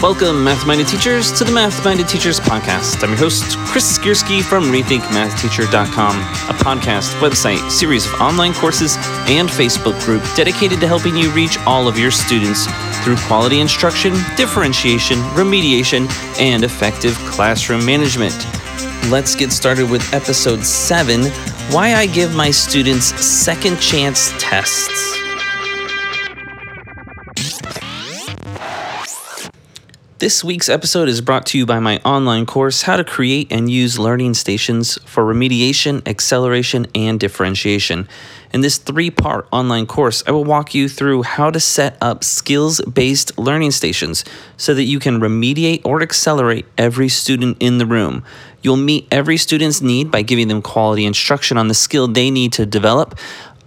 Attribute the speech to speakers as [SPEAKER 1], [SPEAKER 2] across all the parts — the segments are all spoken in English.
[SPEAKER 1] Welcome, Math Minded Teachers, to the Math Minded Teachers Podcast. I'm your host, Chris Skierski from RethinkMathTeacher.com, a podcast, website, series of online courses, and Facebook group dedicated to helping you reach all of your students through quality instruction, differentiation, remediation, and effective classroom management. Let's get started with episode 7 Why I Give My Students Second Chance Tests. This week's episode is brought to you by my online course, How to Create and Use Learning Stations for Remediation, Acceleration, and Differentiation. In this three part online course, I will walk you through how to set up skills based learning stations so that you can remediate or accelerate every student in the room. You'll meet every student's need by giving them quality instruction on the skill they need to develop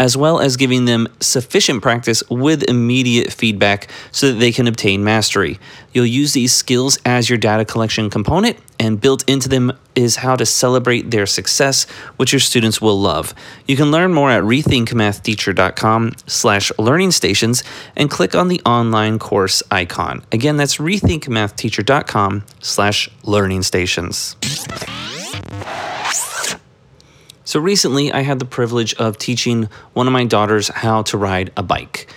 [SPEAKER 1] as well as giving them sufficient practice with immediate feedback so that they can obtain mastery. You'll use these skills as your data collection component, and built into them is how to celebrate their success, which your students will love. You can learn more at rethinkmathteacher.com slash learning stations and click on the online course icon. Again, that's rethinkmathteacher.com slash learning stations. So recently, I had the privilege of teaching one of my daughters how to ride a bike.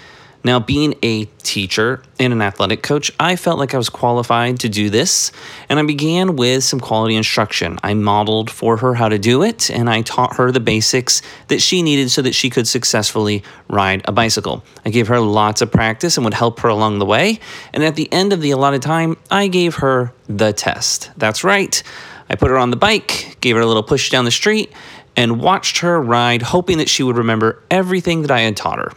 [SPEAKER 1] Now, being a teacher and an athletic coach, I felt like I was qualified to do this, and I began with some quality instruction. I modeled for her how to do it, and I taught her the basics that she needed so that she could successfully ride a bicycle. I gave her lots of practice and would help her along the way, and at the end of the allotted time, I gave her the test. That's right. I put her on the bike, gave her a little push down the street, and watched her ride, hoping that she would remember everything that I had taught her.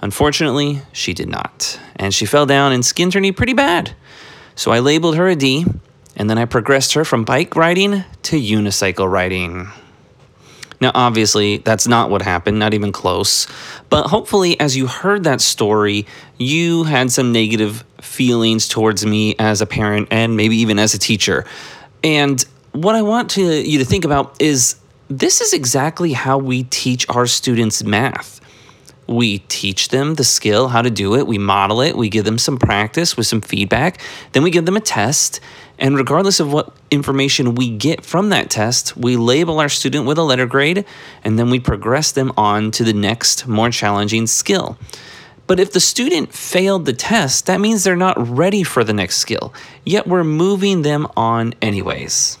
[SPEAKER 1] Unfortunately, she did not, and she fell down and skinned her knee pretty bad. So I labeled her a D, and then I progressed her from bike riding to unicycle riding. Now, obviously, that's not what happened, not even close. But hopefully, as you heard that story, you had some negative feelings towards me as a parent and maybe even as a teacher. And what I want to, you to think about is this is exactly how we teach our students math. We teach them the skill, how to do it, we model it, we give them some practice with some feedback, then we give them a test. And regardless of what information we get from that test, we label our student with a letter grade and then we progress them on to the next, more challenging skill. But if the student failed the test, that means they're not ready for the next skill, yet we're moving them on anyways.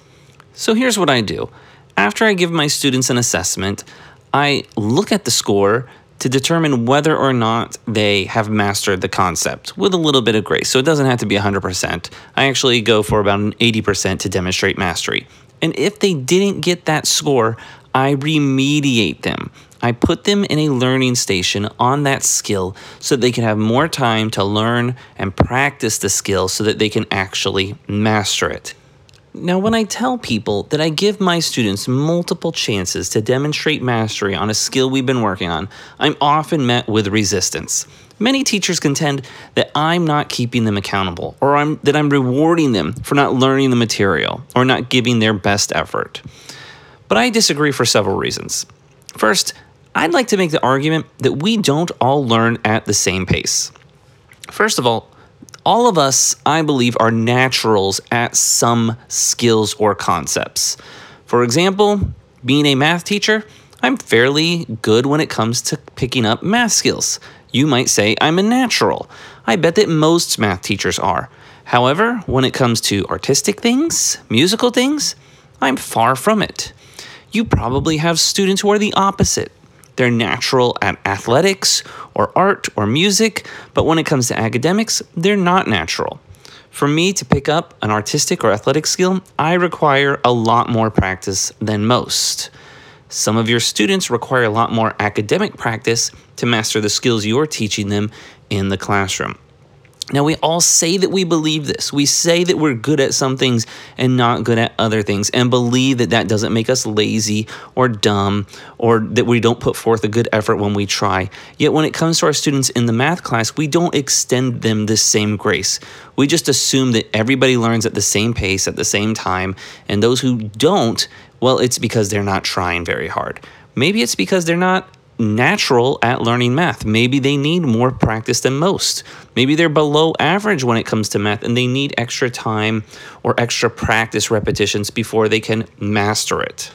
[SPEAKER 1] So here's what I do after I give my students an assessment, I look at the score to determine whether or not they have mastered the concept with a little bit of grace. So it doesn't have to be 100%. I actually go for about an 80% to demonstrate mastery. And if they didn't get that score, I remediate them. I put them in a learning station on that skill so they can have more time to learn and practice the skill so that they can actually master it. Now, when I tell people that I give my students multiple chances to demonstrate mastery on a skill we've been working on, I'm often met with resistance. Many teachers contend that I'm not keeping them accountable, or I'm, that I'm rewarding them for not learning the material, or not giving their best effort. But I disagree for several reasons. First, I'd like to make the argument that we don't all learn at the same pace. First of all, all of us, I believe, are naturals at some skills or concepts. For example, being a math teacher, I'm fairly good when it comes to picking up math skills. You might say I'm a natural. I bet that most math teachers are. However, when it comes to artistic things, musical things, I'm far from it. You probably have students who are the opposite. They're natural at athletics or art or music, but when it comes to academics, they're not natural. For me to pick up an artistic or athletic skill, I require a lot more practice than most. Some of your students require a lot more academic practice to master the skills you're teaching them in the classroom. Now, we all say that we believe this. We say that we're good at some things and not good at other things, and believe that that doesn't make us lazy or dumb or that we don't put forth a good effort when we try. Yet, when it comes to our students in the math class, we don't extend them the same grace. We just assume that everybody learns at the same pace at the same time, and those who don't, well, it's because they're not trying very hard. Maybe it's because they're not natural at learning math. Maybe they need more practice than most. Maybe they're below average when it comes to math and they need extra time or extra practice repetitions before they can master it.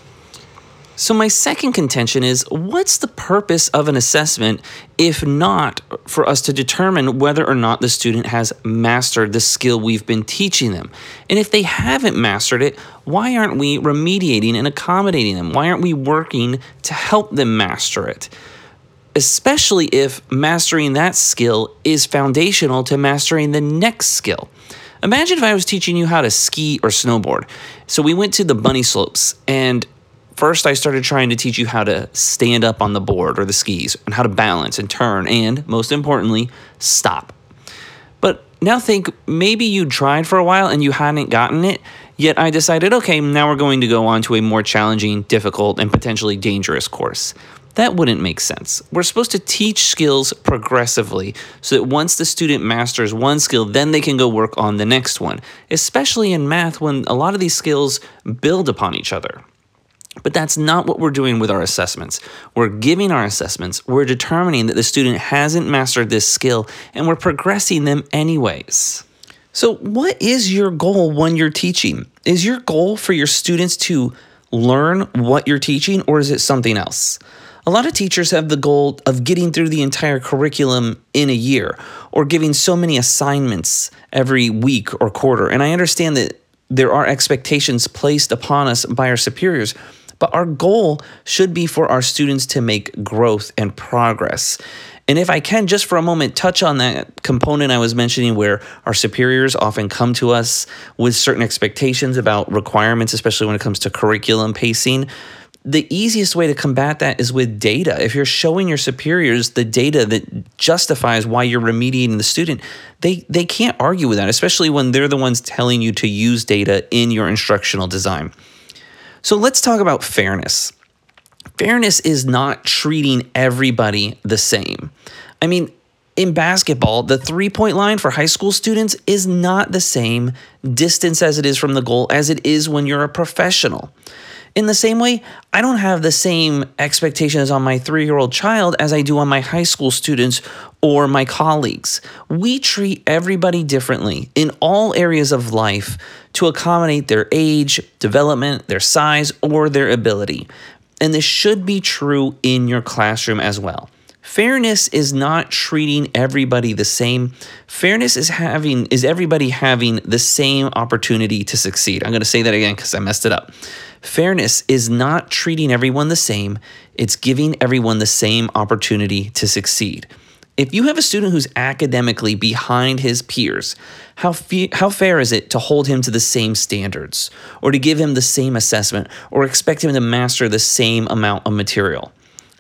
[SPEAKER 1] So, my second contention is what's the purpose of an assessment if not for us to determine whether or not the student has mastered the skill we've been teaching them? And if they haven't mastered it, why aren't we remediating and accommodating them? Why aren't we working to help them master it? Especially if mastering that skill is foundational to mastering the next skill. Imagine if I was teaching you how to ski or snowboard. So we went to the bunny slopes and First, I started trying to teach you how to stand up on the board or the skis and how to balance and turn, and most importantly, stop. But now think maybe you tried for a while and you hadn't gotten it, yet I decided, okay, now we're going to go on to a more challenging, difficult, and potentially dangerous course. That wouldn't make sense. We're supposed to teach skills progressively so that once the student masters one skill, then they can go work on the next one, especially in math when a lot of these skills build upon each other. But that's not what we're doing with our assessments. We're giving our assessments, we're determining that the student hasn't mastered this skill, and we're progressing them anyways. So, what is your goal when you're teaching? Is your goal for your students to learn what you're teaching, or is it something else? A lot of teachers have the goal of getting through the entire curriculum in a year or giving so many assignments every week or quarter. And I understand that there are expectations placed upon us by our superiors. But our goal should be for our students to make growth and progress. And if I can, just for a moment, touch on that component I was mentioning where our superiors often come to us with certain expectations about requirements, especially when it comes to curriculum pacing. The easiest way to combat that is with data. If you're showing your superiors the data that justifies why you're remediating the student, they, they can't argue with that, especially when they're the ones telling you to use data in your instructional design. So let's talk about fairness. Fairness is not treating everybody the same. I mean, in basketball, the three point line for high school students is not the same distance as it is from the goal as it is when you're a professional. In the same way, I don't have the same expectations on my three year old child as I do on my high school students or my colleagues. We treat everybody differently in all areas of life to accommodate their age, development, their size, or their ability. And this should be true in your classroom as well. Fairness is not treating everybody the same. Fairness is having is everybody having the same opportunity to succeed. I'm going to say that again cuz I messed it up. Fairness is not treating everyone the same, it's giving everyone the same opportunity to succeed. If you have a student who's academically behind his peers, how, fe- how fair is it to hold him to the same standards, or to give him the same assessment, or expect him to master the same amount of material?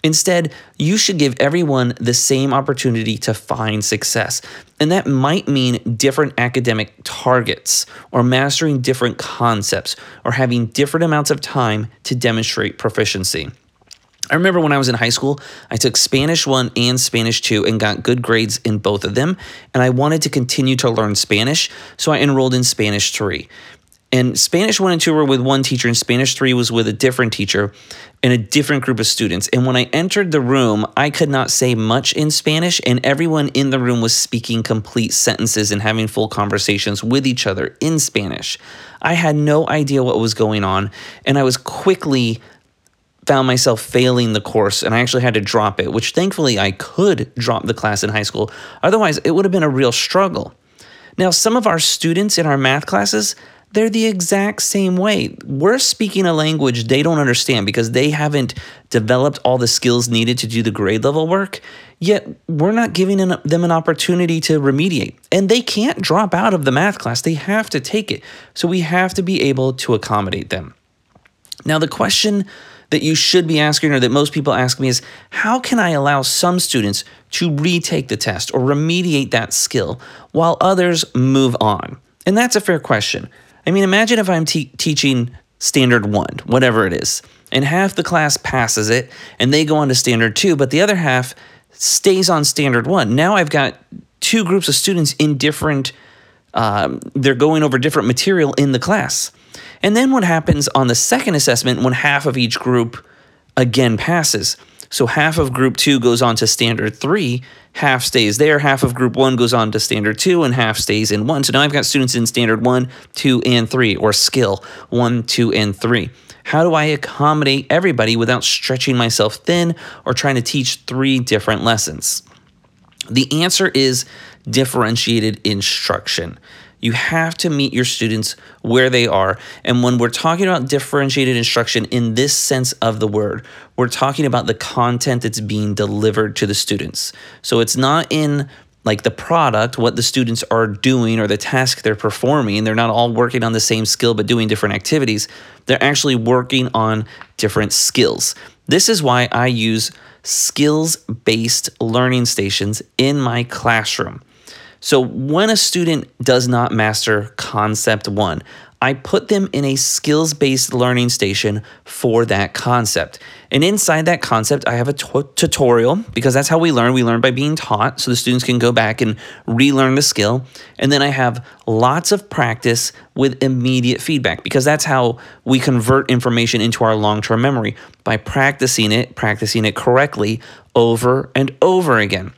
[SPEAKER 1] Instead, you should give everyone the same opportunity to find success. And that might mean different academic targets, or mastering different concepts, or having different amounts of time to demonstrate proficiency. I remember when I was in high school, I took Spanish 1 and Spanish 2 and got good grades in both of them. And I wanted to continue to learn Spanish, so I enrolled in Spanish 3. And Spanish 1 and 2 were with one teacher, and Spanish 3 was with a different teacher and a different group of students. And when I entered the room, I could not say much in Spanish, and everyone in the room was speaking complete sentences and having full conversations with each other in Spanish. I had no idea what was going on, and I was quickly found myself failing the course and I actually had to drop it, which thankfully I could drop the class in high school. Otherwise, it would have been a real struggle. Now, some of our students in our math classes, they're the exact same way. We're speaking a language they don't understand because they haven't developed all the skills needed to do the grade level work, yet we're not giving them an opportunity to remediate. And they can't drop out of the math class, they have to take it. So we have to be able to accommodate them. Now, the question that you should be asking, or that most people ask me, is how can I allow some students to retake the test or remediate that skill while others move on? And that's a fair question. I mean, imagine if I'm te- teaching standard one, whatever it is, and half the class passes it and they go on to standard two, but the other half stays on standard one. Now I've got two groups of students in different, um, they're going over different material in the class. And then what happens on the second assessment when half of each group again passes? So half of group two goes on to standard three, half stays there, half of group one goes on to standard two, and half stays in one. So now I've got students in standard one, two, and three, or skill one, two, and three. How do I accommodate everybody without stretching myself thin or trying to teach three different lessons? The answer is differentiated instruction. You have to meet your students where they are. And when we're talking about differentiated instruction in this sense of the word, we're talking about the content that's being delivered to the students. So it's not in like the product, what the students are doing or the task they're performing. They're not all working on the same skill but doing different activities. They're actually working on different skills. This is why I use skills based learning stations in my classroom. So when a student does not master concept one, I put them in a skills based learning station for that concept. And inside that concept, I have a t- tutorial because that's how we learn. We learn by being taught, so the students can go back and relearn the skill. And then I have lots of practice with immediate feedback because that's how we convert information into our long term memory by practicing it, practicing it correctly over and over again.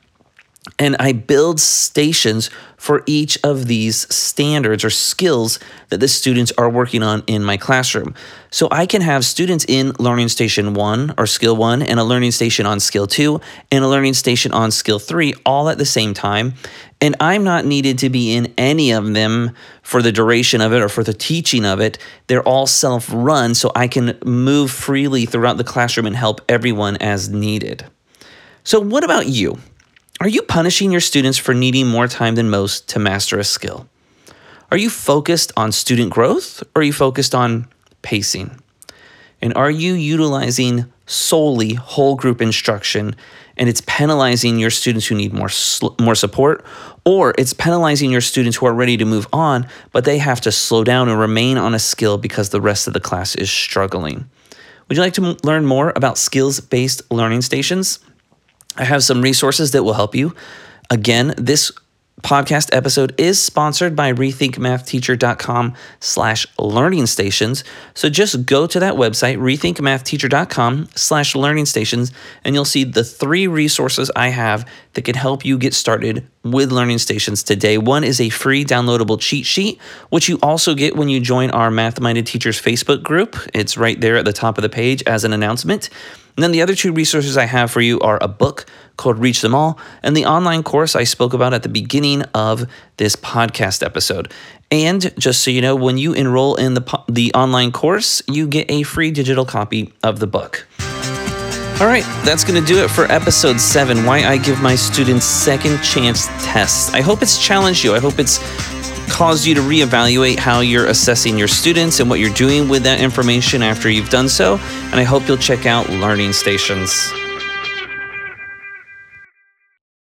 [SPEAKER 1] And I build stations for each of these standards or skills that the students are working on in my classroom. So I can have students in Learning Station 1 or Skill 1 and a Learning Station on Skill 2 and a Learning Station on Skill 3 all at the same time. And I'm not needed to be in any of them for the duration of it or for the teaching of it. They're all self run, so I can move freely throughout the classroom and help everyone as needed. So, what about you? Are you punishing your students for needing more time than most to master a skill? Are you focused on student growth or are you focused on pacing? And are you utilizing solely whole group instruction and it's penalizing your students who need more more support or it's penalizing your students who are ready to move on but they have to slow down and remain on a skill because the rest of the class is struggling. Would you like to learn more about skills-based learning stations? I have some resources that will help you. Again, this podcast episode is sponsored by rethinkmathteacher.com slash learning stations. So just go to that website rethinkmathteacher.com slash learning stations and you'll see the three resources i have that can help you get started with learning stations today. One is a free downloadable cheat sheet which you also get when you join our math minded teachers facebook group. It's right there at the top of the page as an announcement and then the other two resources I have for you are a book called Reach Them All and the online course I spoke about at the beginning of this podcast episode. And just so you know, when you enroll in the, the online course, you get a free digital copy of the book. All right, that's going to do it for episode seven Why I Give My Students Second Chance Tests. I hope it's challenged you. I hope it's caused you to reevaluate how you're assessing your students and what you're doing with that information after you've done so. And I hope you'll check out Learning Stations.